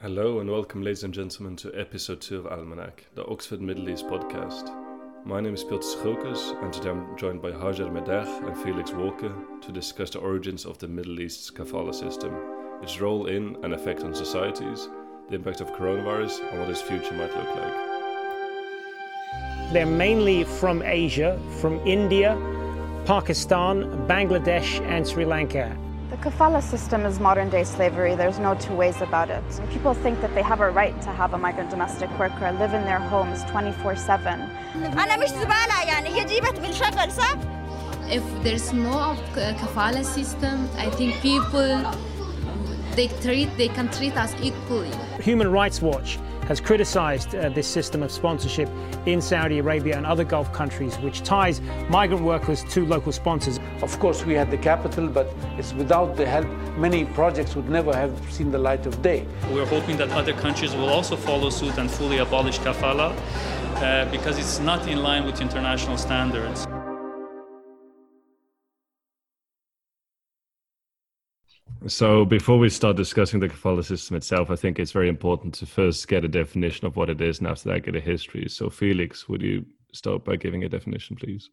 Hello and welcome, ladies and gentlemen, to episode 2 of Almanac, the Oxford Middle East podcast. My name is Piotr Schokes, and today I'm joined by Hajar Medeh and Felix Walker to discuss the origins of the Middle East's kafala system, its role in and effect on societies, the impact of coronavirus, and what its future might look like. They're mainly from Asia, from India, Pakistan, Bangladesh, and Sri Lanka. The kafala system is modern day slavery. There's no two ways about it. People think that they have a right to have a migrant domestic worker live in their homes 24 7. If there's no kafala system, I think people they treat they can treat us equally. Human Rights Watch has criticized uh, this system of sponsorship in Saudi Arabia and other Gulf countries, which ties migrant workers to local sponsors. Of course, we had the capital, but it's without the help, many projects would never have seen the light of day. We're hoping that other countries will also follow suit and fully abolish kafala uh, because it's not in line with international standards. So, before we start discussing the kafala system itself, I think it's very important to first get a definition of what it is, and after that, get a history. So, Felix, would you start by giving a definition, please?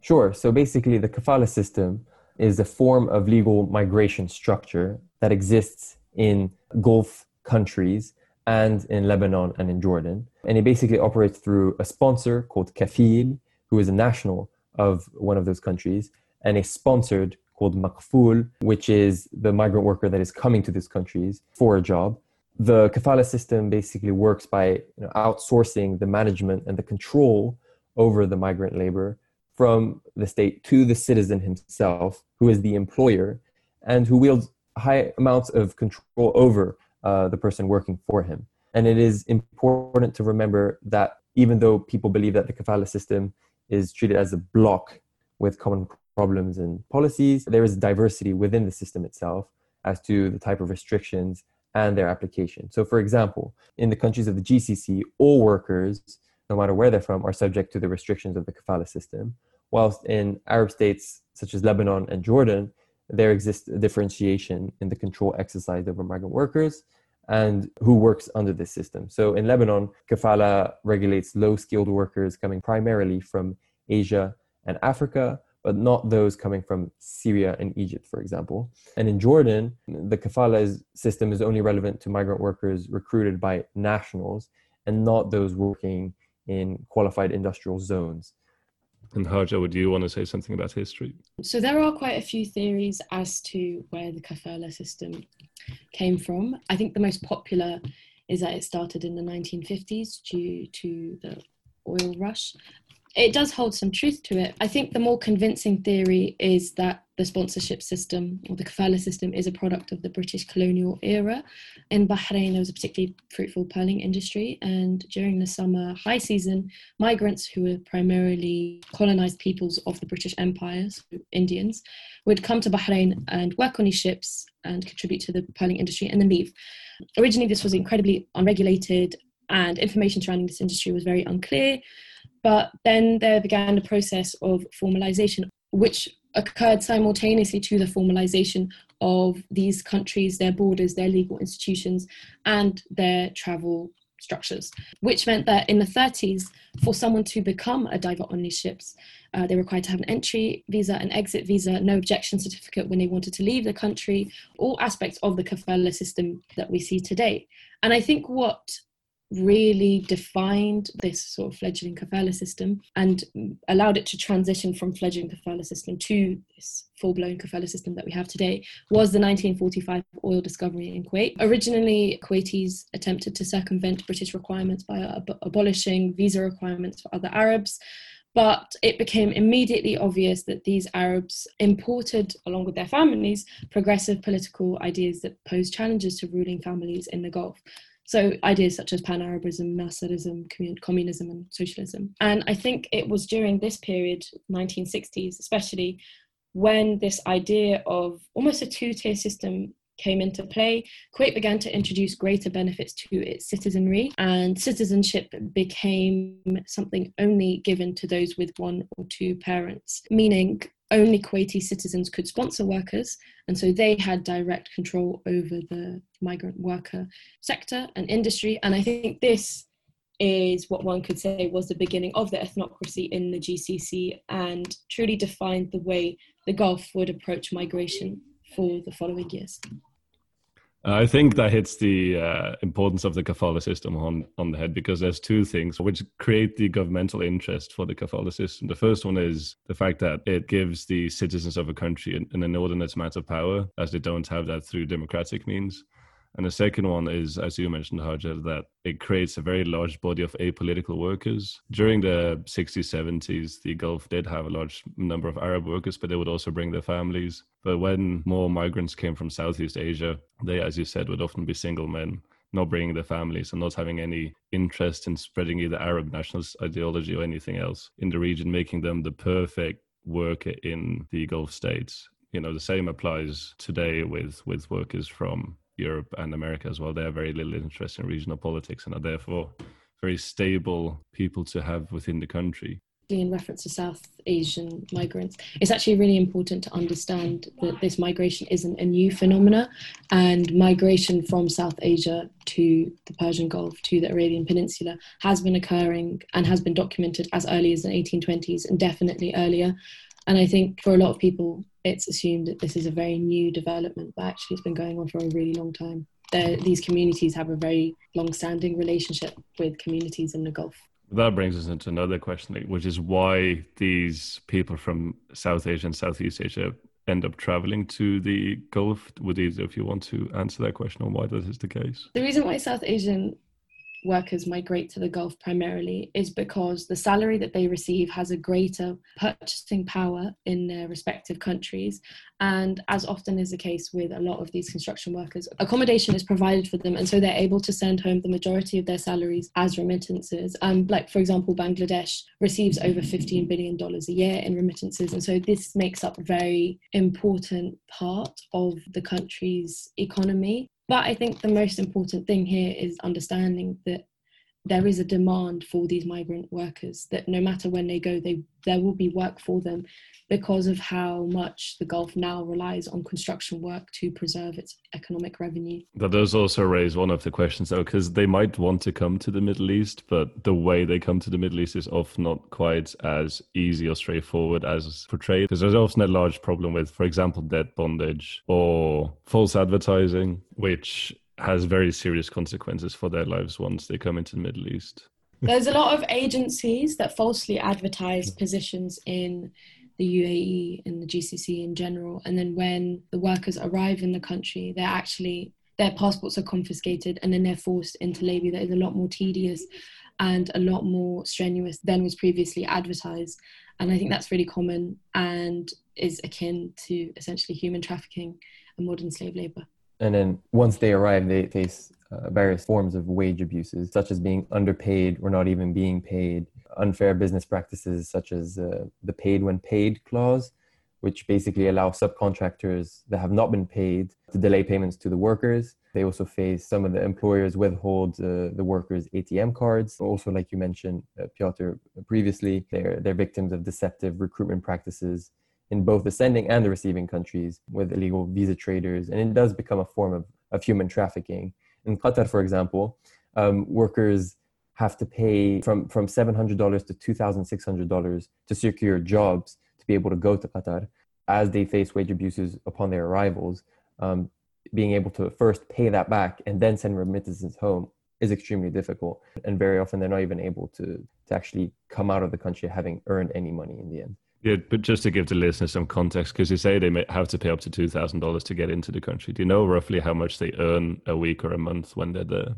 Sure. So, basically, the kafala system is a form of legal migration structure that exists in Gulf countries and in Lebanon and in Jordan. And it basically operates through a sponsor called kafil, who is a national of one of those countries, and a sponsored called Makful, which is the migrant worker that is coming to these countries for a job. The kafala system basically works by you know, outsourcing the management and the control over the migrant labor from the state to the citizen himself, who is the employer and who wields high amounts of control over uh, the person working for him. And it is important to remember that even though people believe that the kafala system is treated as a block with common problems and policies. There is diversity within the system itself as to the type of restrictions and their application. So, for example, in the countries of the GCC, all workers, no matter where they're from, are subject to the restrictions of the kafala system. Whilst in Arab states such as Lebanon and Jordan, there exists a differentiation in the control exercised over migrant workers and who works under this system. So in Lebanon, kafala regulates low skilled workers coming primarily from Asia and Africa, but not those coming from Syria and Egypt, for example. And in Jordan, the kafala system is only relevant to migrant workers recruited by nationals and not those working in qualified industrial zones. And Hajar, would you want to say something about history? So there are quite a few theories as to where the kafala system came from. I think the most popular is that it started in the 1950s due to the oil rush it does hold some truth to it. I think the more convincing theory is that the sponsorship system or the kafala system is a product of the British colonial era. In Bahrain, there was a particularly fruitful pearling industry, and during the summer high season, migrants who were primarily colonized peoples of the British Empire, so Indians, would come to Bahrain and work on these ships and contribute to the pearling industry and then leave. Originally, this was incredibly unregulated, and information surrounding this industry was very unclear. But then there began a process of formalization, which occurred simultaneously to the formalization of these countries, their borders, their legal institutions, and their travel structures, which meant that in the 30s, for someone to become a diver on these ships, uh, they required to have an entry visa, an exit visa, no objection certificate when they wanted to leave the country, all aspects of the kafala system that we see today. And I think what really defined this sort of fledgling kafala system and allowed it to transition from fledgling kafala system to this full-blown kafala system that we have today was the 1945 oil discovery in Kuwait. Originally, Kuwaitis attempted to circumvent British requirements by ab- abolishing visa requirements for other Arabs. But it became immediately obvious that these Arabs imported, along with their families, progressive political ideas that posed challenges to ruling families in the Gulf. So ideas such as pan-Arabism, Nasserism, communism, and socialism. And I think it was during this period, 1960s especially, when this idea of almost a two-tier system came into play, Kuwait began to introduce greater benefits to its citizenry, and citizenship became something only given to those with one or two parents, meaning only Kuwaiti citizens could sponsor workers, and so they had direct control over the migrant worker sector and industry. And I think this is what one could say was the beginning of the ethnocracy in the GCC and truly defined the way the Gulf would approach migration for the following years. I think that hits the uh, importance of the kafala system on, on the head because there's two things which create the governmental interest for the kafala system. The first one is the fact that it gives the citizens of a country an, an inordinate amount of power, as they don't have that through democratic means. And the second one is, as you mentioned, Hajar, that it creates a very large body of apolitical workers. During the 60s, 70s, the Gulf did have a large number of Arab workers, but they would also bring their families. But when more migrants came from Southeast Asia, they, as you said, would often be single men not bringing their families and not having any interest in spreading either Arab nationalist ideology or anything else in the region, making them the perfect worker in the Gulf states. You know, the same applies today with with workers from Europe and America as well. They have very little interest in regional politics and are therefore very stable people to have within the country. In reference to South Asian migrants, it's actually really important to understand that this migration isn't a new phenomena, and migration from South Asia to the Persian Gulf to the Arabian Peninsula has been occurring and has been documented as early as the 1820s and definitely earlier. And I think for a lot of people, it's assumed that this is a very new development, but actually it's been going on for a really long time. They're, these communities have a very long-standing relationship with communities in the Gulf. That brings us into another question, which is why these people from South Asia and Southeast Asia end up traveling to the Gulf. Would either if you want to answer that question on why that is the case? The reason why South Asian workers migrate to the Gulf primarily is because the salary that they receive has a greater purchasing power in their respective countries. And as often is the case with a lot of these construction workers, accommodation is provided for them. And so they're able to send home the majority of their salaries as remittances. Um, like, for example, Bangladesh receives over $15 billion a year in remittances. And so this makes up a very important part of the country's economy. But I think the most important thing here is understanding that there is a demand for these migrant workers that no matter when they go they there will be work for them because of how much the gulf now relies on construction work to preserve its economic revenue. That does also raise one of the questions though because they might want to come to the middle east but the way they come to the middle east is often not quite as easy or straightforward as portrayed. Because there's often a large problem with for example debt bondage or false advertising which has very serious consequences for their lives once they come into the Middle East. There's a lot of agencies that falsely advertise mm-hmm. positions in the UAE and the GCC in general, and then when the workers arrive in the country, they're actually their passports are confiscated and then they're forced into labour. That is a lot more tedious and a lot more strenuous than was previously advertised. And I think that's really common and is akin to essentially human trafficking and modern slave labour and then once they arrive, they face uh, various forms of wage abuses, such as being underpaid or not even being paid, unfair business practices such as uh, the paid when paid clause, which basically allow subcontractors that have not been paid to delay payments to the workers. They also face some of the employers withhold uh, the workers' ATM cards. Also, like you mentioned, uh, Piotr, previously, they're, they're victims of deceptive recruitment practices in both the sending and the receiving countries with illegal visa traders, and it does become a form of, of human trafficking. In Qatar, for example, um, workers have to pay from, from $700 to $2,600 to secure jobs to be able to go to Qatar as they face wage abuses upon their arrivals. Um, being able to first pay that back and then send remittances home is extremely difficult. And very often they're not even able to, to actually come out of the country having earned any money in the end. Yeah, but just to give the listeners some context, because you say they may have to pay up to two thousand dollars to get into the country. Do you know roughly how much they earn a week or a month when they're there?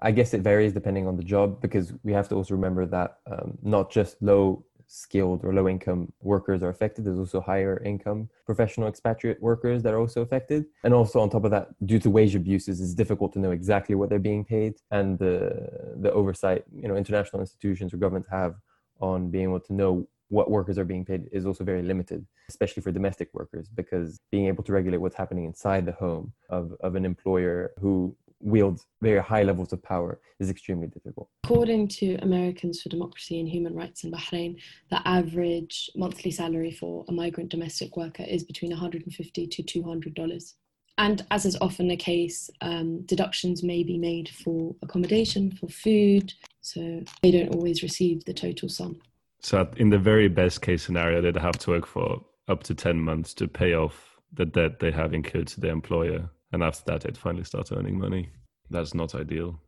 I guess it varies depending on the job, because we have to also remember that um, not just low skilled or low income workers are affected. There's also higher income professional expatriate workers that are also affected. And also on top of that, due to wage abuses, it's difficult to know exactly what they're being paid and the the oversight, you know, international institutions or governments have on being able to know what workers are being paid is also very limited, especially for domestic workers, because being able to regulate what's happening inside the home of, of an employer who wields very high levels of power is extremely difficult. According to Americans for Democracy and Human Rights in Bahrain, the average monthly salary for a migrant domestic worker is between 150 to 200 dollars. And as is often the case, um, deductions may be made for accommodation, for food, so they don't always receive the total sum. So, in the very best case scenario, they'd have to work for up to 10 months to pay off the debt they have incurred to their employer. And after that, they'd finally start earning money. That's not ideal.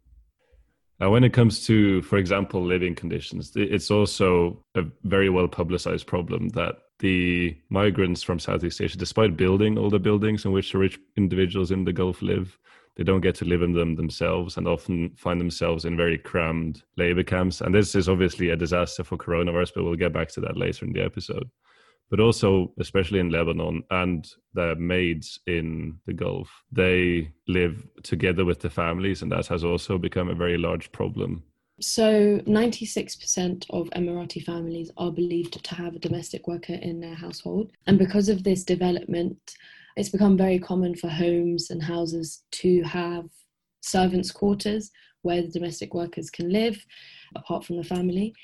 Now, when it comes to, for example, living conditions, it's also a very well publicized problem that the migrants from Southeast Asia, despite building all the buildings in which the rich individuals in the Gulf live, they don't get to live in them themselves and often find themselves in very crammed labor camps. And this is obviously a disaster for coronavirus, but we'll get back to that later in the episode. But also, especially in Lebanon and the maids in the Gulf, they live together with the families, and that has also become a very large problem so, 96% of Emirati families are believed to have a domestic worker in their household. And because of this development, it's become very common for homes and houses to have servants' quarters where the domestic workers can live apart from the family.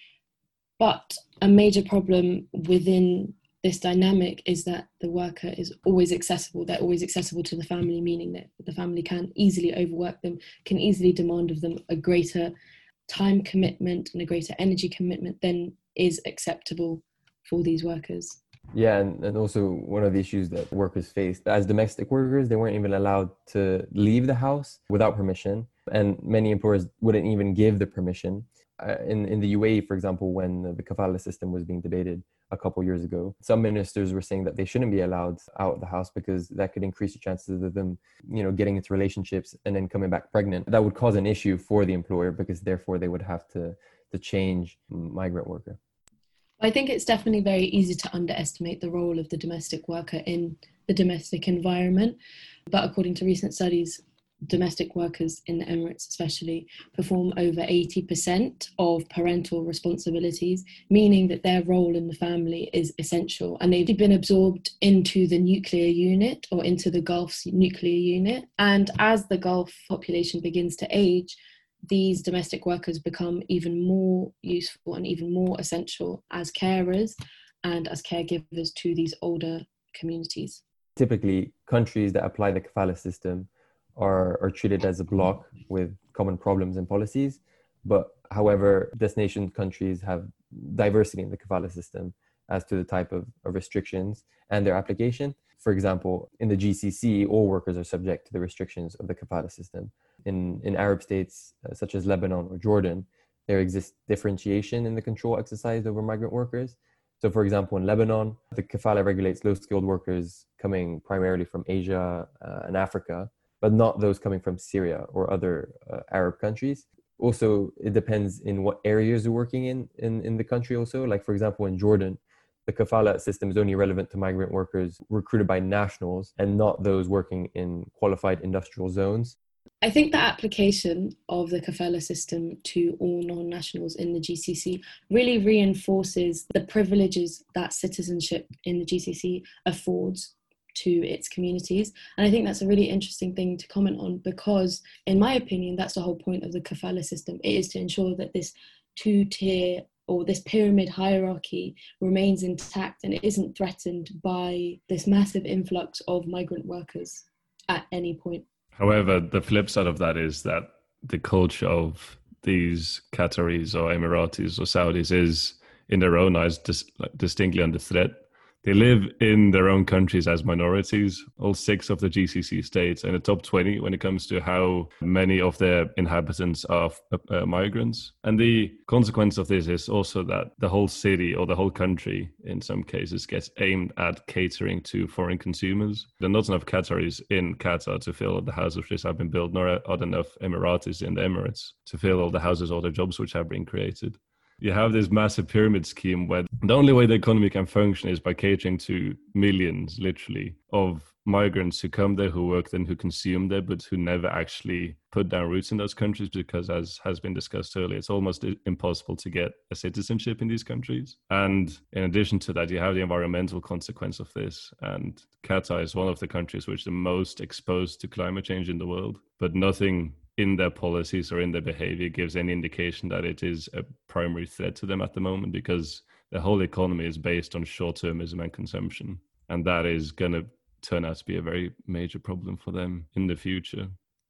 But a major problem within this dynamic is that the worker is always accessible. They're always accessible to the family, meaning that the family can easily overwork them, can easily demand of them a greater time commitment and a greater energy commitment than is acceptable for these workers. Yeah, and, and also one of the issues that workers faced as domestic workers, they weren't even allowed to leave the house without permission, and many employers wouldn't even give the permission. Uh, in in the UAE, for example, when the kafala system was being debated, a couple years ago. Some ministers were saying that they shouldn't be allowed out of the house because that could increase the chances of them, you know, getting into relationships and then coming back pregnant. That would cause an issue for the employer because therefore they would have to to change migrant worker. I think it's definitely very easy to underestimate the role of the domestic worker in the domestic environment. But according to recent studies, domestic workers in the Emirates, especially, perform over 80% of parental responsibilities, meaning that their role in the family is essential. And they've been absorbed into the nuclear unit or into the Gulf's nuclear unit. And as the Gulf population begins to age, these domestic workers become even more useful and even more essential as carers and as caregivers to these older communities. Typically, countries that apply the kafala system are, are treated as a block with common problems and policies. But however, destination countries have diversity in the kafala system as to the type of, of, restrictions and their application. For example, in the GCC, all workers are subject to the restrictions of the kafala system. In, in Arab states uh, such as Lebanon or Jordan, there exists differentiation in the control exercised over migrant workers. So, for example, in Lebanon, the kafala regulates low skilled workers coming primarily from Asia uh, and Africa but not those coming from Syria or other uh, Arab countries. Also, it depends in what areas you're working in, in in the country. Also, like for example, in Jordan, the kafala system is only relevant to migrant workers recruited by nationals and not those working in qualified industrial zones. I think the application of the kafala system to all non nationals in the GCC really reinforces the privileges that citizenship in the GCC affords to its communities. And I think that's a really interesting thing to comment on because, in my opinion, that's the whole point of the kafala system. It is to ensure that this two tier or this pyramid hierarchy remains intact and it isn't threatened by this massive influx of migrant workers at any point. However, the flip side of that is that the culture of these Qataris or Emiratis or Saudis is, in their own eyes, dis- distinctly under threat they live in their own countries as minorities, all six of the GCC states, in the top 20 when it comes to how many of their inhabitants are uh, migrants. And the consequence of this is also that the whole city or the whole country, in some cases, gets aimed at catering to foreign consumers. There are not enough Qataris in Qatar to fill all the houses which have been built, nor are there enough Emiratis in the Emirates to fill all the houses or the jobs which have been created you have this massive pyramid scheme where the only way the economy can function is by catering to millions, literally, of migrants who come there, who work there, who consume there, but who never actually put down roots in those countries because, as has been discussed earlier, it's almost impossible to get a citizenship in these countries. And in addition to that, you have the environmental consequence of this. And Qatar is one of the countries which the most exposed to climate change in the world, but nothing in their policies or in their behavior gives any indication that it is a primary threat to them at the moment because the whole economy is based on short termism and consumption. And that is going to turn out to be a very major problem for them in the future.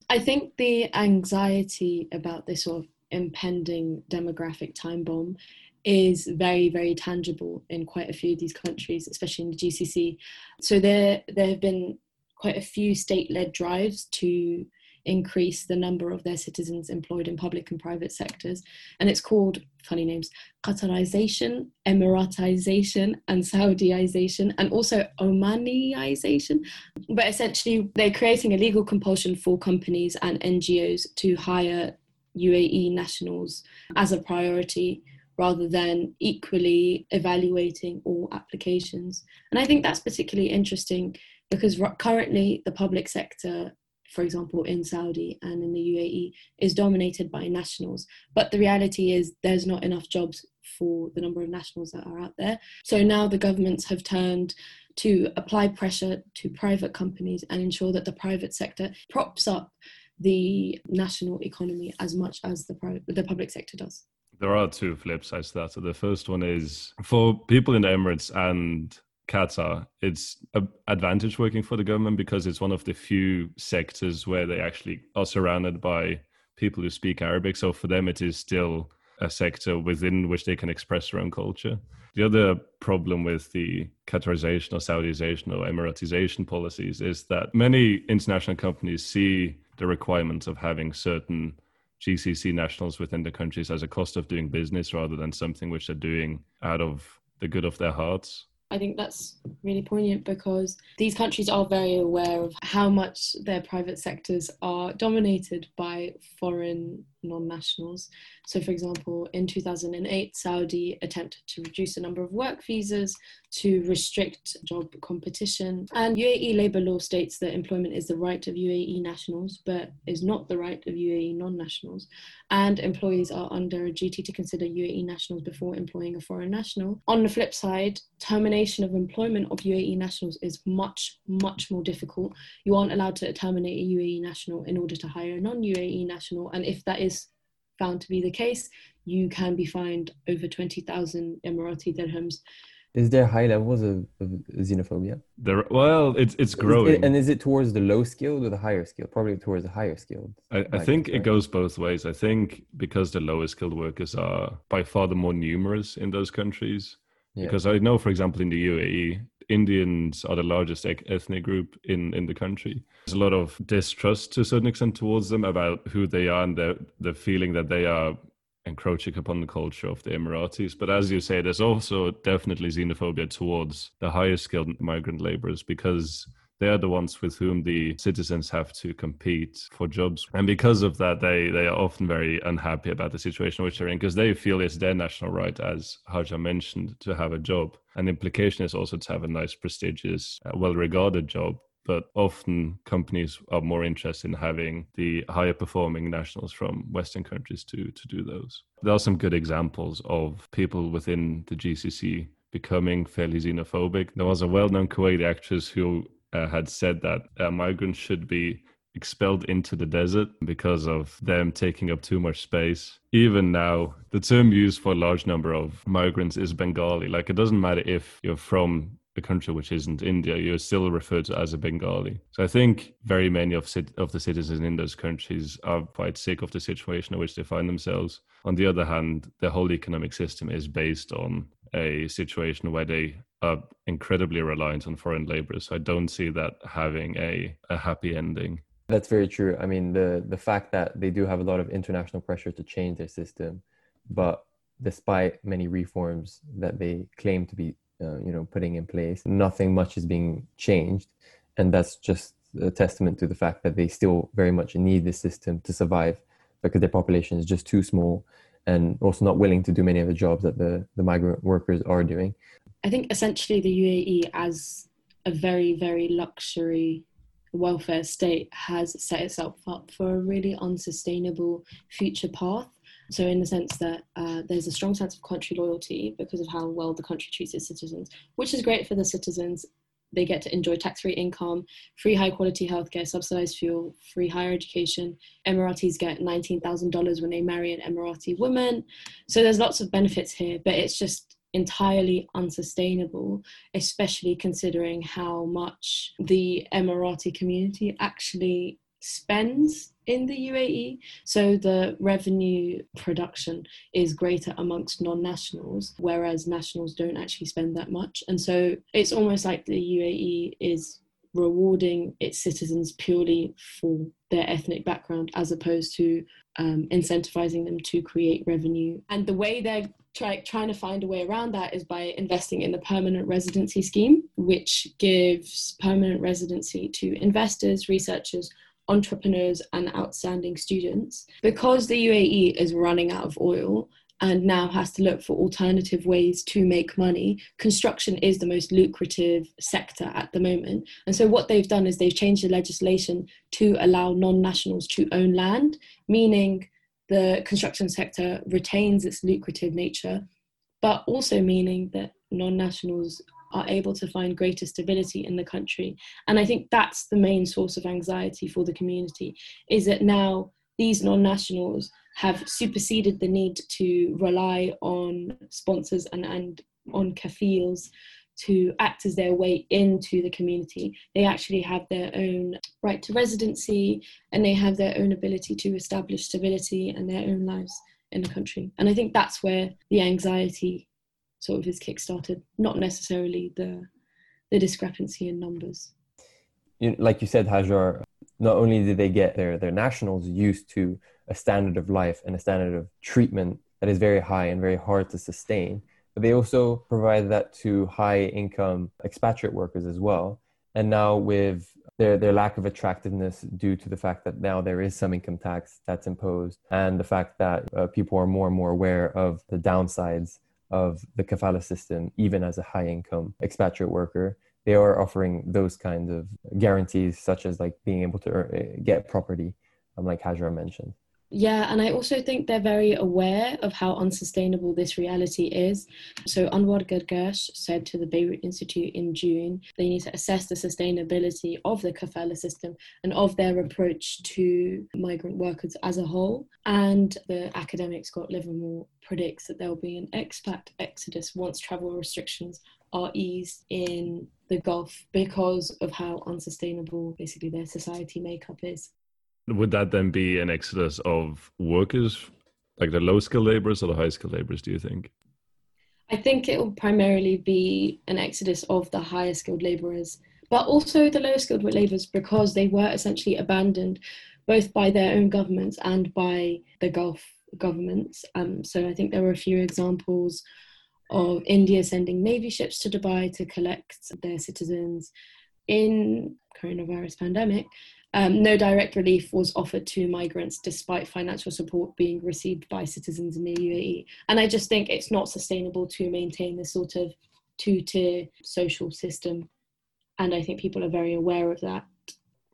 I think the anxiety about this sort of impending demographic time bomb is very very tangible in quite a few of these countries especially in the GCC so there there have been quite a few state led drives to increase the number of their citizens employed in public and private sectors. And it's called, funny names, Qatarization, Emiratization, and Saudiization, and also Omaniization. But essentially, they're creating a legal compulsion for companies and NGOs to hire UAE nationals as a priority rather than equally evaluating all applications. And I think that's particularly interesting because currently the public sector for example, in Saudi and in the UAE, is dominated by nationals. But the reality is there's not enough jobs for the number of nationals that are out there. So now the governments have turned to apply pressure to private companies and ensure that the private sector props up the national economy as much as the the public sector does. There are two flip sides to that. So the first one is for people in the Emirates and Qatar, it's an advantage working for the government because it's one of the few sectors where they actually are surrounded by people who speak Arabic. So for them, it is still a sector within which they can express their own culture. The other problem with the Qatarization or Saudization or Emiratization policies is that many international companies see the requirements of having certain GCC nationals within the countries as a cost of doing business rather than something which they're doing out of the good of their hearts. I think that's really poignant because these countries are very aware of how much their private sectors are dominated by foreign non nationals. So, for example, in 2008, Saudi attempted to reduce the number of work visas to restrict job competition. And UAE labour law states that employment is the right of UAE nationals, but is not the right of UAE non nationals. And employees are under a duty to consider UAE nationals before employing a foreign national. On the flip side, termination of employment of UAE nationals is much, much more difficult. You aren't allowed to terminate a UAE national in order to hire a non UAE national. And if that is found to be the case, you can be fined over 20,000 Emirati dirhams. Is there high levels of, of xenophobia? There, well, it's it's growing. Is it, and is it towards the low skilled or the higher skilled? Probably towards the higher skilled. I, I think it goes both ways. I think because the lower skilled workers are by far the more numerous in those countries. Yeah. Because I know, for example, in the UAE, Indians are the largest ethnic group in, in the country. There's a lot of distrust to a certain extent towards them about who they are and the, the feeling that they are encroaching upon the culture of the Emiratis. But as you say, there's also definitely xenophobia towards the higher skilled migrant laborers because they are the ones with whom the citizens have to compete for jobs. And because of that, they, they are often very unhappy about the situation which they're in because they feel it's their national right, as Hajar mentioned, to have a job. And the implication is also to have a nice, prestigious, uh, well regarded job but often companies are more interested in having the higher performing nationals from Western countries to, to do those. There are some good examples of people within the GCC becoming fairly xenophobic. There was a well known Kuwaiti actress who uh, had said that uh, migrants should be expelled into the desert because of them taking up too much space. Even now, the term used for a large number of migrants is Bengali. Like, it doesn't matter if you're from a country which isn't India, you're still referred to as a Bengali. So I think very many of, of the citizens in those countries are quite sick of the situation in which they find themselves. On the other hand, the whole economic system is based on a situation where they are incredibly reliant on foreign labor. So I don't see that having a, a happy ending. That's very true. I mean, the, the fact that they do have a lot of international pressure to change their system, but despite many reforms that they claim to be, uh, you know, putting in place, nothing much is being changed, and that's just a testament to the fact that they still very much need this system to survive, because their population is just too small, and also not willing to do many of the jobs that the the migrant workers are doing. I think essentially the UAE as a very, very luxury welfare state has set itself up for a really unsustainable future path. So, in the sense that uh, there's a strong sense of country loyalty because of how well the country treats its citizens, which is great for the citizens. They get to enjoy tax free income, free high quality healthcare, subsidized fuel, free higher education. Emiratis get $19,000 when they marry an Emirati woman. So, there's lots of benefits here, but it's just entirely unsustainable, especially considering how much the Emirati community actually spends in the UAE. So the revenue production is greater amongst non nationals, whereas nationals don't actually spend that much. And so it's almost like the UAE is rewarding its citizens purely for their ethnic background as opposed to um, incentivizing them to create revenue. And the way they're try, trying to find a way around that is by investing in the permanent residency scheme, which gives permanent residency to investors, researchers, entrepreneurs, and outstanding students. Because the UAE is running out of oil, and now has to look for alternative ways to make money. Construction is the most lucrative sector at the moment. And so, what they've done is they've changed the legislation to allow non nationals to own land, meaning the construction sector retains its lucrative nature, but also meaning that non nationals are able to find greater stability in the country. And I think that's the main source of anxiety for the community is that now these non nationals have superseded the need to rely on sponsors and, and on kafils to act as their way into the community. They actually have their own right to residency and they have their own ability to establish stability and their own lives in the country. And I think that's where the anxiety sort of is kickstarted, not necessarily the the discrepancy in numbers. You, like you said, Hajar, not only did they get their, their nationals used to a standard of life and a standard of treatment that is very high and very hard to sustain, but they also provide that to high income expatriate workers as well. And now with their, their lack of attractiveness due to the fact that now there is some income tax that's imposed and the fact that uh, people are more and more aware of the downsides of the kafala system, even as a high income expatriate worker, they are offering those kinds of guarantees, such as like being able to uh, get property, um, like Hajar mentioned. Yeah, and I also think they're very aware of how unsustainable this reality is. So Anwar Gargash said to the Beirut Institute in June they need to assess the sustainability of the kafala system and of their approach to migrant workers as a whole. And the academic Scott Livermore predicts that there will be an expat exodus once travel restrictions are eased in the Gulf because of how unsustainable basically their society makeup is. Would that then be an exodus of workers, like the low skilled laborers or the high skilled laborers, do you think? I think it will primarily be an exodus of the higher skilled laborers, but also the lower skilled laborers because they were essentially abandoned both by their own governments and by the Gulf governments. Um, so I think there were a few examples of India sending navy ships to Dubai to collect their citizens in coronavirus pandemic um, no direct relief was offered to migrants despite financial support being received by citizens in the UAE. And I just think it's not sustainable to maintain this sort of two tier social system. And I think people are very aware of that.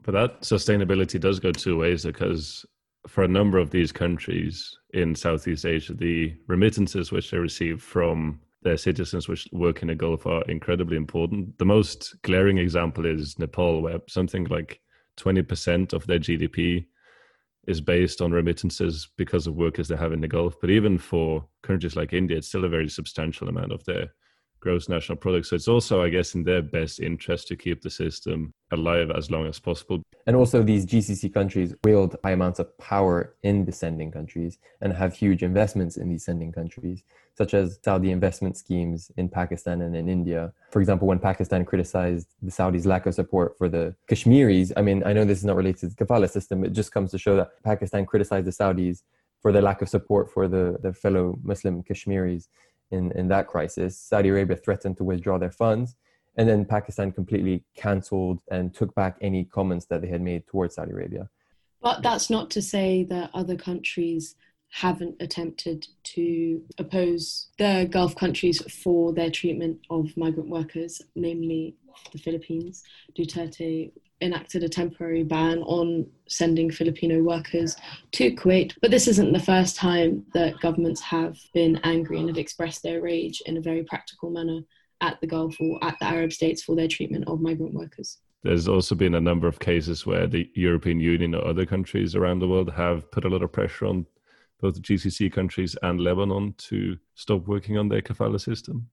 But that sustainability does go two ways because for a number of these countries in Southeast Asia, the remittances which they receive from their citizens which work in the Gulf are incredibly important. The most glaring example is Nepal, where something like 20% of their GDP is based on remittances because of workers they have in the Gulf. But even for countries like India, it's still a very substantial amount of their gross national product. So it's also, I guess, in their best interest to keep the system alive as long as possible. And also, these GCC countries wield high amounts of power in the sending countries and have huge investments in these sending countries, such as Saudi investment schemes in Pakistan and in India. For example, when Pakistan criticized the Saudis' lack of support for the Kashmiris, I mean, I know this is not related to the kafala system, it just comes to show that Pakistan criticized the Saudis for their lack of support for the, the fellow Muslim Kashmiris in, in that crisis. Saudi Arabia threatened to withdraw their funds, and then Pakistan completely cancelled and took back any comments that they had made towards Saudi Arabia. But that's not to say that other countries haven't attempted to oppose the Gulf countries for their treatment of migrant workers, namely the Philippines, Duterte enacted a temporary ban on sending Filipino workers to Kuwait. But this isn't the first time that governments have been angry and have expressed their rage in a very practical manner at the Gulf or at the Arab states for their treatment of migrant workers. There's also been a number of cases where the European Union or other countries around the world have put a lot of pressure on both the GCC countries and Lebanon to stop working on their kafala system.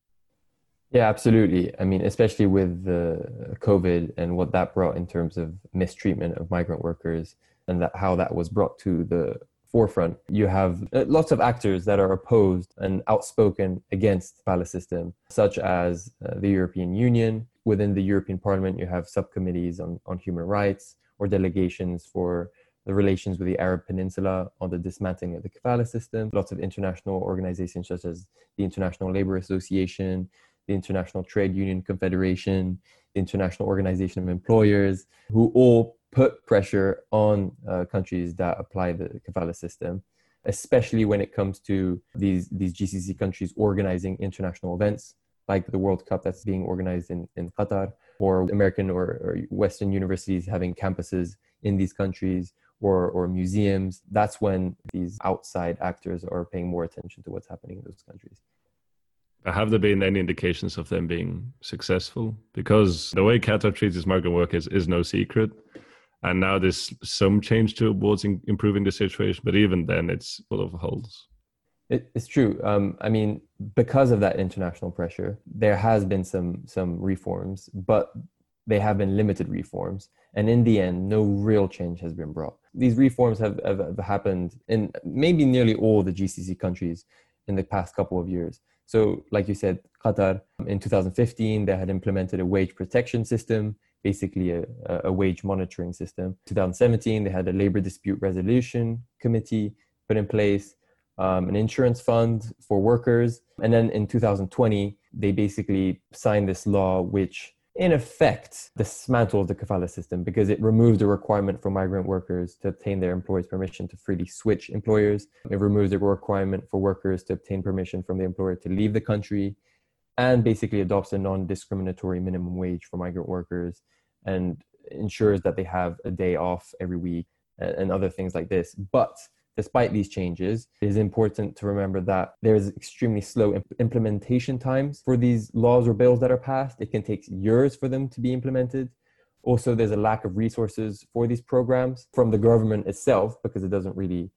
Yeah, absolutely. I mean, especially with the COVID and what that brought in terms of mistreatment of migrant workers and that how that was brought to the forefront. You have uh, lots of actors that are opposed and outspoken against the kafala system, such as uh, the European Union. Within the European Parliament, you have subcommittees on, on human rights or delegations for the relations with the Arab Peninsula on the dismantling of the kafala system. Lots of international organizations such as the International Labor Association, the International Trade Union Confederation, the International Organization of Employers, who all put pressure on uh, countries that apply the kafala system, especially when it comes to these, these GCC countries organizing international events like the World Cup that's being organized in, in Qatar, or American or, or Western universities having campuses in these countries, or, or museums. That's when these outside actors are paying more attention to what's happening in those countries. Have there been any indications of them being successful? Because the way Qatar treats its migrant workers is no secret. And now there's some change towards improving the situation, but even then, it's full of holes. It, it's true. Um, I mean, because of that international pressure, there has been some some reforms, but they have been limited reforms, and in the end, no real change has been brought. These reforms have, have, have happened in maybe nearly all the GCC countries in the past couple of years. So, like you said, Qatar in 2015 they had implemented a wage protection system, basically a, a wage monitoring system. 2017 they had a labor dispute resolution committee put in place, um, an insurance fund for workers, and then in 2020 they basically signed this law which in effect dismantled the kafala system because it removed the requirement for migrant workers to obtain their employer's permission to freely switch employers. It removed the requirement for workers to obtain permission from the employer to leave the country and basically adopts a non-discriminatory minimum wage for migrant workers and ensures that they have a day off every week and other things like this. But despite these changes, it is important to remember that there is extremely slow imp- implementation times for these laws or bills that are passed. It can take years for them to be implemented. Also, there's a lack of resources for these programs from the government itself because it doesn't really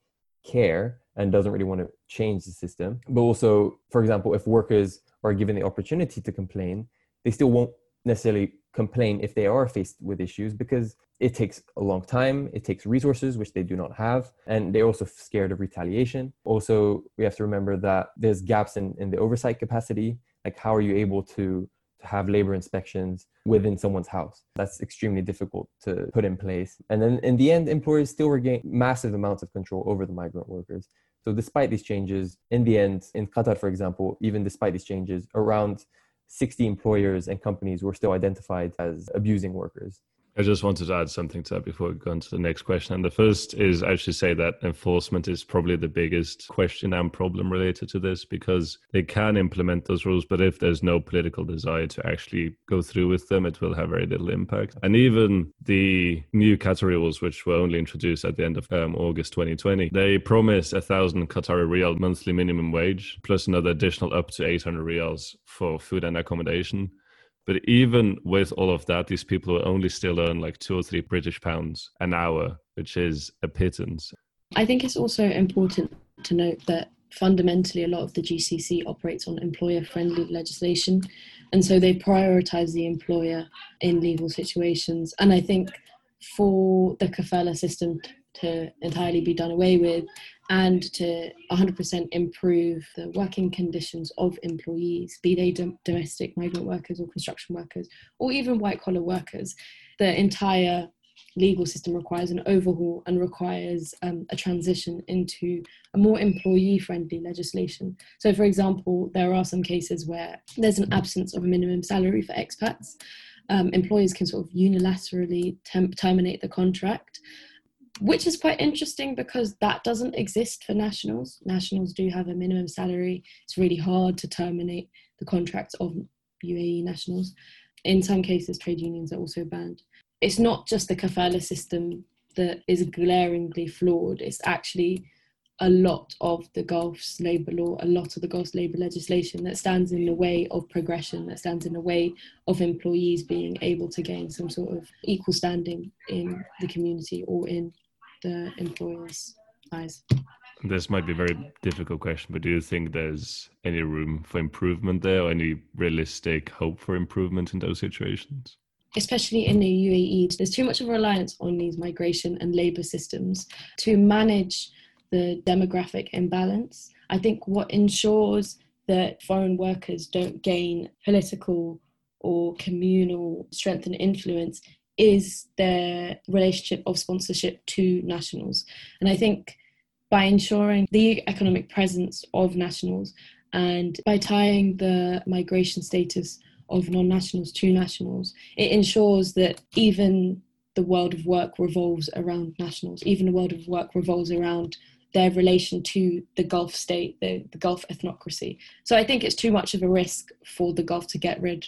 care and doesn't really want to change the system. But also, for example, if workers are given the opportunity to complain, they still won't necessarily complain if they are faced with issues because it takes a long time it takes resources which they do not have and they're also scared of retaliation. Also we have to remember that there's gaps in, in the oversight capacity. Like how are you able to to have labor inspections within someone's house? That's extremely difficult to put in place. And then in the end employers still regain massive amounts of control over the migrant workers. So despite these changes in the end in qatar for example even despite these changes around 60 employers and companies were still identified as abusing workers. I just wanted to add something to that before we go on to the next question. And the first is should say that enforcement is probably the biggest question and problem related to this because they can implement those rules, but if there's no political desire to actually go through with them, it will have very little impact. And even the new Qatari rules, which were only introduced at the end of um, August 2020, they promise a thousand Qatari riyal monthly minimum wage plus another additional up to 800 riyals for food and accommodation but even with all of that, these people will only still earn like two or three British pounds an hour, which is a pittance. I think it's also important to note that fundamentally a lot of the GCC operates on employer friendly legislation. And so they prioritize the employer in legal situations. And I think for the kafala system to entirely be done away with and to 100% improve the working conditions of employees, be they dom- domestic migrant workers or construction workers, or even white collar workers. The entire legal system requires an overhaul and requires um, a transition into a more employee friendly legislation. So, for example, there are some cases where there's an absence of a minimum salary for expats. Um, employers can sort of unilaterally temp- terminate the contract which is quite interesting because that doesn't exist for nationals. Nationals do have a minimum salary. It's really hard to terminate the contracts of UAE nationals. In some cases, trade unions are also banned. It's not just the kafala system that is glaringly flawed, it's actually a lot of the Gulf's labour law, a lot of the Gulf's labour legislation that stands in the way of progression, that stands in the way of employees being able to gain some sort of equal standing in the community or in the employer's eyes. This might be a very difficult question, but do you think there's any room for improvement there or any realistic hope for improvement in those situations? Especially in the UAE, there's too much of a reliance on these migration and labour systems to manage the demographic imbalance. I think what ensures that foreign workers don't gain political or communal strength and influence is their relationship of sponsorship to nationals. And I think by ensuring the economic presence of nationals and by tying the migration status of non nationals to nationals, it ensures that even the world of work revolves around nationals, even the world of work revolves around their relation to the Gulf state, the, the Gulf ethnocracy. So I think it's too much of a risk for the Gulf to get rid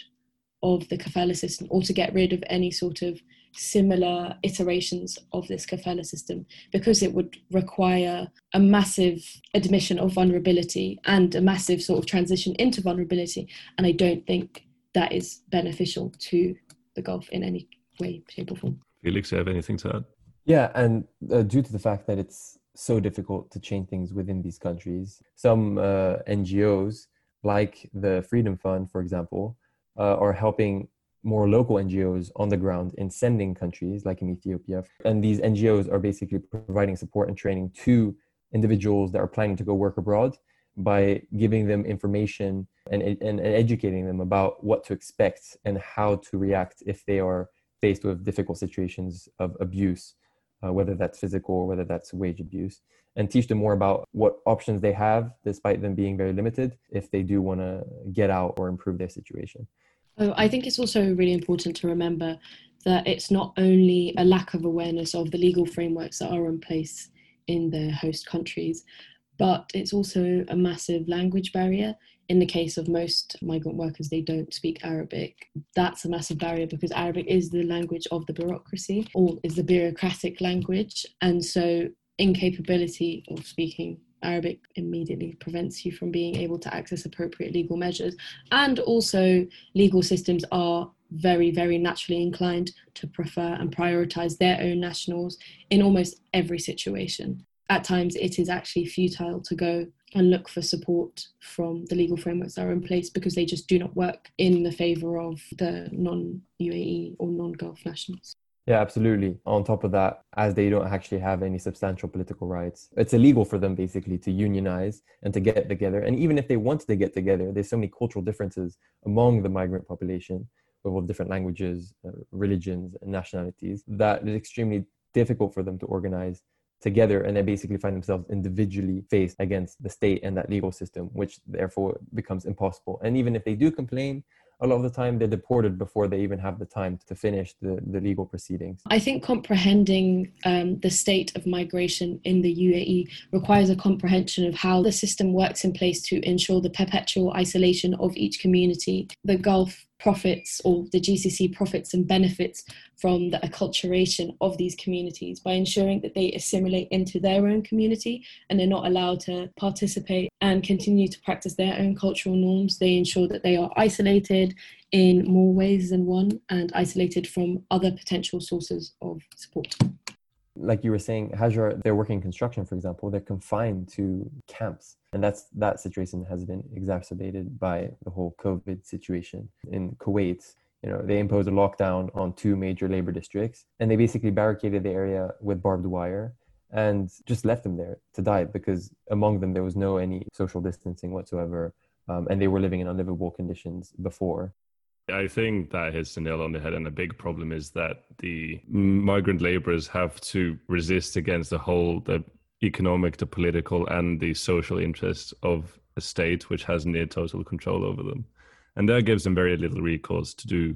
of the kafala system or to get rid of any sort of similar iterations of this kafala system because it would require a massive admission of vulnerability and a massive sort of transition into vulnerability. And I don't think that is beneficial to the Gulf in any way, shape, or form. Felix, you have anything to add? Yeah, and uh, due to the fact that it's so difficult to change things within these countries, some uh, NGOs, like the Freedom Fund, for example, uh, are helping more local NGOs on the ground in sending countries like in Ethiopia. And these NGOs are basically providing support and training to individuals that are planning to go work abroad by giving them information and, and, and educating them about what to expect and how to react if they are faced with difficult situations of abuse, uh, whether that's physical or whether that's wage abuse, and teach them more about what options they have despite them being very limited if they do want to get out or improve their situation. I think it's also really important to remember that it's not only a lack of awareness of the legal frameworks that are in place in the host countries, but it's also a massive language barrier. In the case of most migrant workers, they don't speak Arabic. That's a massive barrier because Arabic is the language of the bureaucracy or is the bureaucratic language. And so, incapability of speaking Arabic immediately prevents you from being able to access appropriate legal measures. And also, legal systems are very, very naturally inclined to prefer and prioritize their own nationals in almost every situation. At times, it is actually futile to go and look for support from the legal frameworks that are in place because they just do not work in the favour of the non UAE or non Gulf nationals. Yeah, absolutely. On top of that, as they don't actually have any substantial political rights, it's illegal for them basically to unionize and to get together. And even if they wanted to get together, there's so many cultural differences among the migrant population with all different languages, uh, religions, and nationalities that it's extremely difficult for them to organize together and they basically find themselves individually faced against the state and that legal system, which therefore becomes impossible. And even if they do complain, a lot of the time they're deported before they even have the time to finish the, the legal proceedings. I think comprehending um, the state of migration in the UAE requires a comprehension of how the system works in place to ensure the perpetual isolation of each community. The Gulf profits or the GCC profits and benefits from the acculturation of these communities by ensuring that they assimilate into their own community and they're not allowed to participate and continue to practice their own cultural norms. They ensure that they are isolated in more ways than one and isolated from other potential sources of support like you were saying, Hajar, they're working in construction, for example, they're confined to camps. And that's that situation has been exacerbated by the whole COVID situation. In Kuwait, you know, they imposed a lockdown on two major labor districts and they basically barricaded the area with barbed wire and just left them there to die because among them there was no any social distancing whatsoever. Um, and they were living in unlivable conditions before. I think that hits the nail on the head. And the big problem is that the migrant laborers have to resist against the whole the economic, the political, and the social interests of a state which has near total control over them. And that gives them very little recourse to do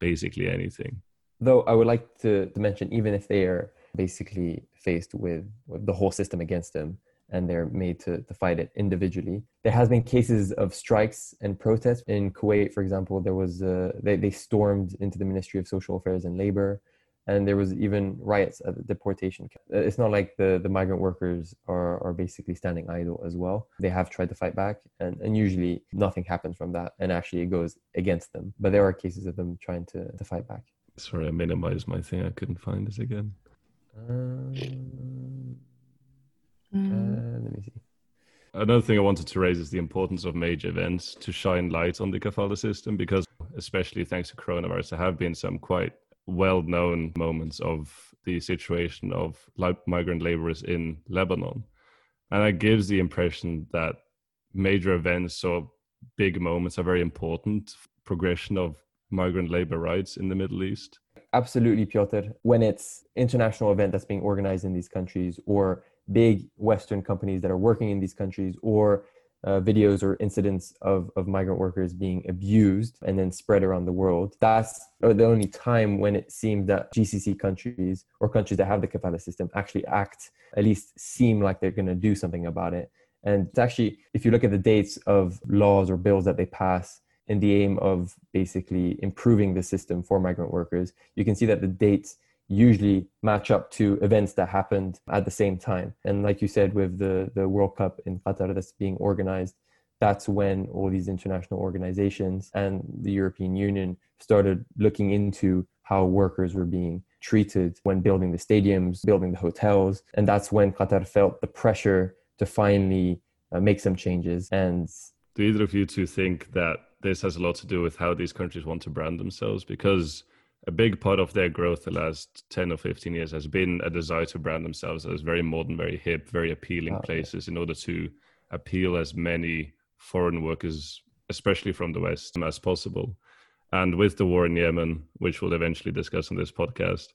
basically anything. Though I would like to, to mention, even if they are basically faced with, with the whole system against them, and they're made to, to fight it individually. There has been cases of strikes and protests in Kuwait, for example. There was uh, they, they stormed into the Ministry of Social Affairs and Labor, and there was even riots at the deportation. Uh, it's not like the, the migrant workers are, are basically standing idle as well. They have tried to fight back, and, and usually nothing happens from that, and actually it goes against them. But there are cases of them trying to, to fight back. Sorry, I minimized my thing. I couldn't find this again. Um, Um, uh, let me see. Another thing I wanted to raise is the importance of major events to shine light on the kafala system because, especially thanks to coronavirus, there have been some quite well known moments of the situation of migrant laborers in Lebanon. And it gives the impression that major events or big moments are very important progression of migrant labor rights in the Middle East. Absolutely, Piotr. When it's international event that's being organized in these countries or big Western companies that are working in these countries or uh, videos or incidents of, of migrant workers being abused and then spread around the world. That's the only time when it seems that GCC countries or countries that have the kafala system actually act, at least seem like they're going to do something about it. And it's actually, if you look at the dates of laws or bills that they pass in the aim of basically improving the system for migrant workers, you can see that the dates usually match up to events that happened at the same time. And like you said, with the, the World Cup in Qatar that's being organized, that's when all these international organizations and the European Union started looking into how workers were being treated when building the stadiums, building the hotels. And that's when Qatar felt the pressure to finally uh, make some changes. And do either of you two think that this has a lot to do with how these countries want to brand themselves? Because a big part of their growth the last 10 or 15 years has been a desire to brand themselves as very modern, very hip, very appealing oh, places in order to appeal as many foreign workers, especially from the West, as possible. And with the war in Yemen, which we'll eventually discuss on this podcast,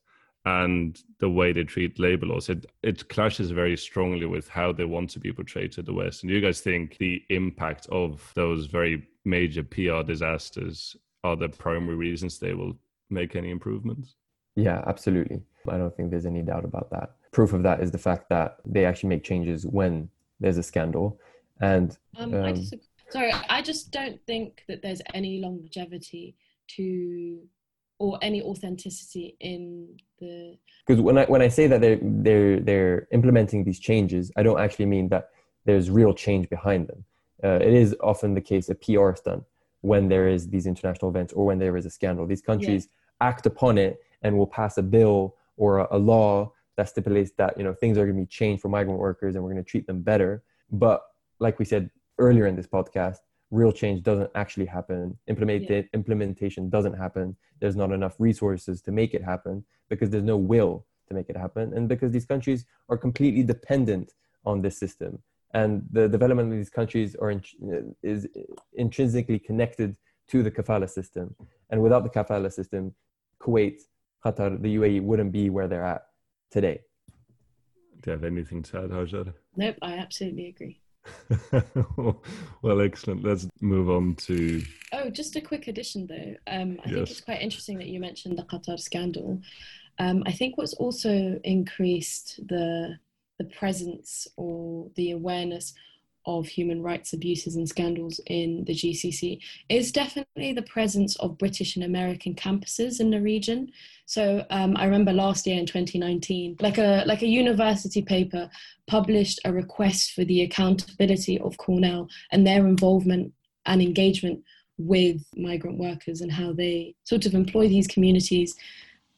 and the way they treat labor laws, it, it clashes very strongly with how they want to be portrayed to the West. And do you guys think the impact of those very major PR disasters are the primary reasons they will make any improvements? Yeah, absolutely. I don't think there's any doubt about that. Proof of that is the fact that they actually make changes when there's a scandal. And um, um, I just, sorry, I just don't think that there's any longevity to or any authenticity in the because when I when I say that they're they're they're implementing these changes, I don't actually mean that there's real change behind them. Uh, it is often the case a PR stunt when there is these international events or when there is a scandal. These countries yeah. Act upon it and will pass a bill or a, a law that stipulates that you know things are going to be changed for migrant workers and we're going to treat them better. But like we said earlier in this podcast, real change doesn't actually happen. Implement- yeah. Implementation doesn't happen. There's not enough resources to make it happen because there's no will to make it happen, and because these countries are completely dependent on this system and the development of these countries are in, is intrinsically connected to the kafala system. And without the kafala system, Kuwait, Qatar, the UAE wouldn't be where they're at today. Do you have anything to add, Hajar? Nope, I absolutely agree. well, excellent. Let's move on to. Oh, just a quick addition though. Um, I yes. think it's quite interesting that you mentioned the Qatar scandal. Um, I think what's also increased the the presence or the awareness of human rights abuses and scandals in the GCC is definitely the presence of British and American campuses in the region. So um, I remember last year in 2019, like a like a university paper published a request for the accountability of Cornell and their involvement and engagement with migrant workers and how they sort of employ these communities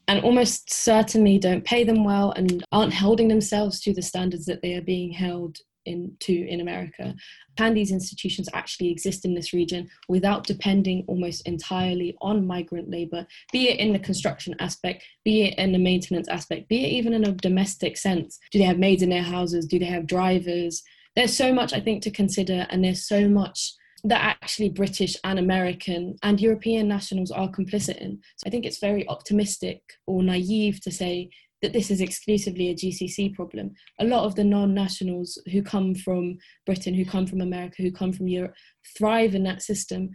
and almost certainly don't pay them well and aren't holding themselves to the standards that they are being held into in America. Can these institutions actually exist in this region without depending almost entirely on migrant labor, be it in the construction aspect, be it in the maintenance aspect, be it even in a domestic sense? Do they have maids in their houses? Do they have drivers? There's so much, I think, to consider, and there's so much that actually British and American and European nationals are complicit in. So I think it's very optimistic or naive to say that this is exclusively a GCC problem. A lot of the non nationals who come from Britain, who come from America, who come from Europe thrive in that system,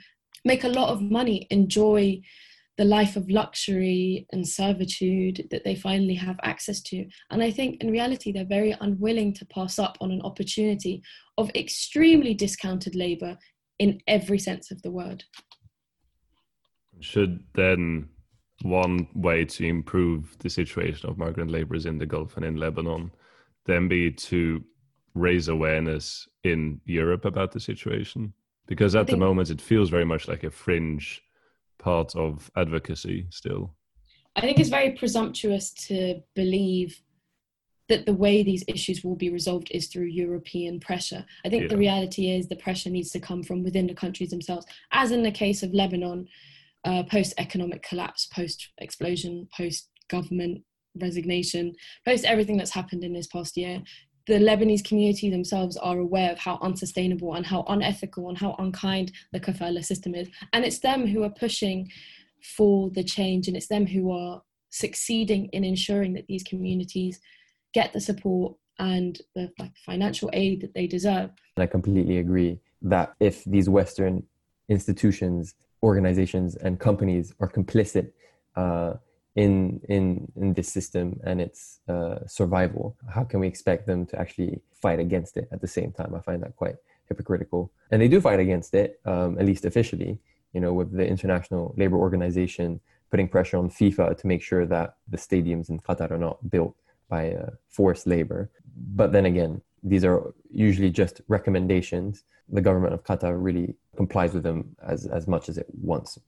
make a lot of money, enjoy the life of luxury and servitude that they finally have access to. And I think in reality, they're very unwilling to pass up on an opportunity of extremely discounted labor in every sense of the word. Should then one way to improve the situation of migrant laborers in the Gulf and in Lebanon then be to raise awareness in Europe about the situation? Because at the moment, it feels very much like a fringe part of advocacy still. I think it's very presumptuous to believe that the way these issues will be resolved is through European pressure. I think yeah. the reality is the pressure needs to come from within the countries themselves, as in the case of Lebanon, uh, post economic collapse, post explosion, post government resignation, post everything that's happened in this past year the Lebanese community themselves are aware of how unsustainable and how unethical and how unkind the kafala system is. And it's them who are pushing for the change and it's them who are succeeding in ensuring that these communities get the support and the financial aid that they deserve. I completely agree that if these Western institutions, organizations, and companies are complicit uh, in in in this system and its uh, survival. How can we expect them to actually fight against it at the same time? I find that quite hypocritical. And they do fight against it um, at least officially you know with the international labor organization putting pressure on fifa to make sure that the stadiums in qatar are not built by uh, forced labor but then again these are usually just recommendations. The government of qatar really complies with them as as much as it wants.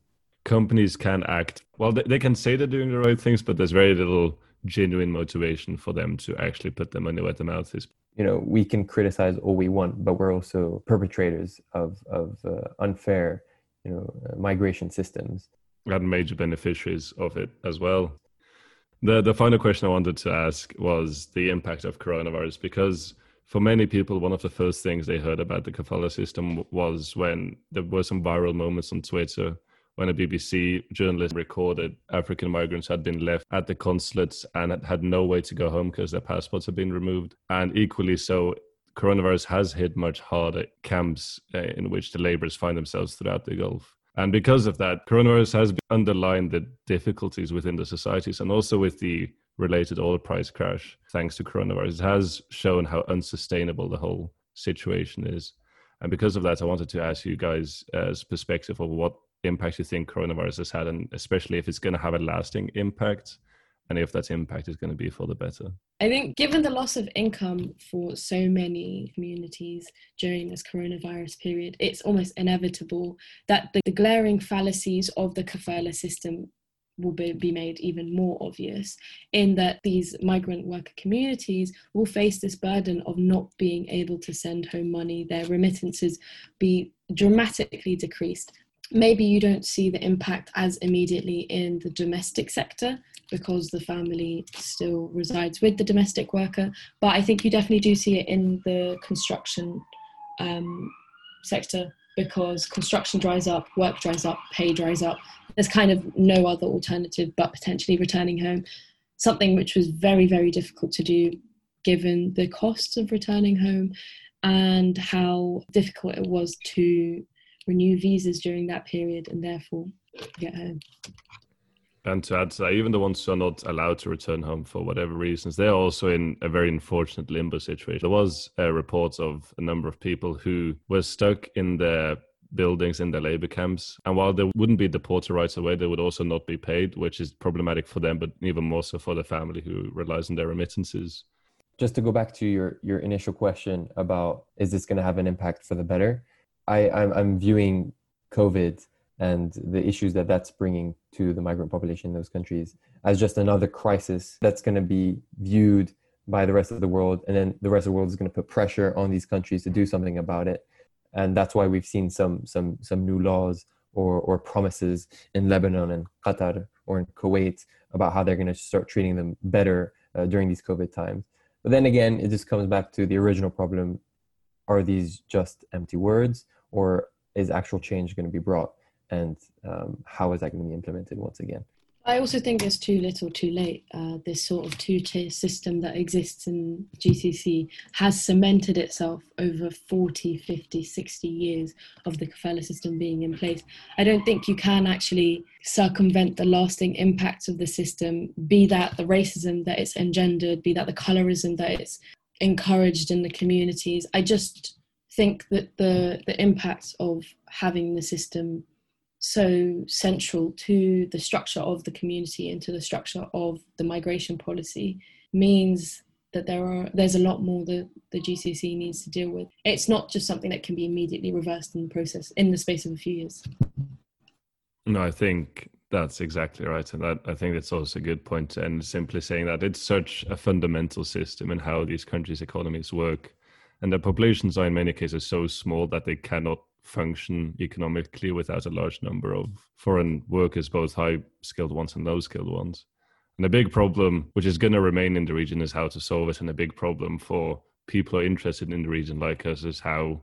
Companies can act well they, they can say they're doing the right things but there's very little genuine motivation for them to actually put their money where their mouth is. You know we can criticize all we want but we're also perpetrators of of uh, unfair you know uh, migration systems. And major beneficiaries of it as well. The the final question i wanted to ask was the impact of coronavirus because for many people, one of the first things they heard about the kafala system was when there were some viral moments on Twitter when a BBC journalist recorded African migrants had been left at the consulates and had no way to go home because their passports had been removed. And equally so, coronavirus has hit much harder camps uh, in which the laborers find themselves throughout the Gulf. And because of that, coronavirus has underlined the difficulties within the societies and also with the related oil price crash, thanks to coronavirus, has shown how unsustainable the whole situation is. And because of that, I wanted to ask you guys as perspective of what impact you think coronavirus has had, and especially if it's going to have a lasting impact, and if that impact is going to be for the better? I think, given the loss of income for so many communities during this coronavirus period, it's almost inevitable that the, the glaring fallacies of the kafala system will be, be made even more obvious in that these migrant worker communities will face this burden of not being able to send home money, their remittances be dramatically decreased. Maybe you don't see the impact as immediately in the domestic sector because the family still resides with the domestic worker, but I think you definitely do see it in the construction um, sector because construction dries up, work dries up, pay dries up. There's kind of no other alternative but potentially returning home, something which was very, very difficult to do given the costs of returning home and how difficult it was to renew visas during that period and therefore get home. And to add to that, even the ones who are not allowed to return home for whatever reasons, they're also in a very unfortunate limbo situation. There was reports of a number of people who were stuck in their buildings in their labor camps. And while they wouldn't be deported right away, they would also not be paid, which is problematic for them, but even more so for the family who relies on their remittances. Just to go back to your, your initial question about is this going to have an impact for the better? I, I'm, I'm viewing COVID and the issues that that's bringing to the migrant population in those countries as just another crisis that's going to be viewed by the rest of the world. And then the rest of the world is going to put pressure on these countries to do something about it. And that's why we've seen some some some new laws or or promises in Lebanon and Qatar or in Kuwait about how they're going to start treating them better uh, during these covid times. But then again it just comes back to the original problem. Are these just empty words or is actual change going to be brought and um, how is that going to be implemented once again I also think it's too little too late. Uh, this sort of two tier system that exists in GCC has cemented itself over 40, 50, 60 years of the kafala system being in place. I don't think you can actually circumvent the lasting impacts of the system, be that the racism that it's engendered, be that the colorism that it's encouraged in the communities. I just think that the, the impacts of having the system so central to the structure of the community and to the structure of the migration policy means that there are there's a lot more that the GCC needs to deal with. It's not just something that can be immediately reversed in the process in the space of a few years. No, I think that's exactly right, and that, I think that's also a good point. And simply saying that it's such a fundamental system in how these countries' economies work, and the populations are in many cases so small that they cannot function economically without a large number of foreign workers, both high skilled ones and low skilled ones. And a big problem, which is going to remain in the region, is how to solve it. And a big problem for people interested in the region like us is how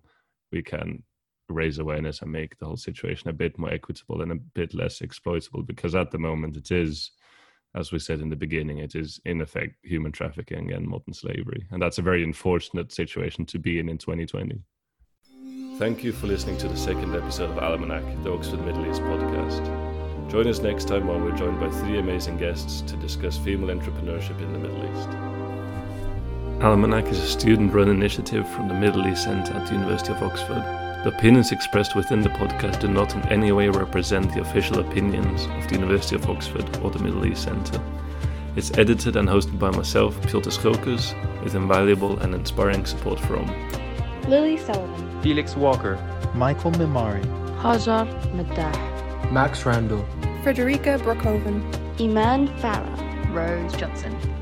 we can raise awareness and make the whole situation a bit more equitable and a bit less exploitable. Because at the moment, it is, as we said in the beginning, it is in effect human trafficking and modern slavery. And that's a very unfortunate situation to be in in 2020. Thank you for listening to the second episode of Almanac, the Oxford Middle East podcast. Join us next time when we're joined by three amazing guests to discuss female entrepreneurship in the Middle East. Almanac is a student run initiative from the Middle East Centre at the University of Oxford. The opinions expressed within the podcast do not in any way represent the official opinions of the University of Oxford or the Middle East Centre. It's edited and hosted by myself, Piotr Schokes, with invaluable and inspiring support from Lily Sullivan, Felix Walker, Michael Mimari, Hazar Maddah, Max Randall, Frederica Brookhoven, Iman Farah, Rose Johnson.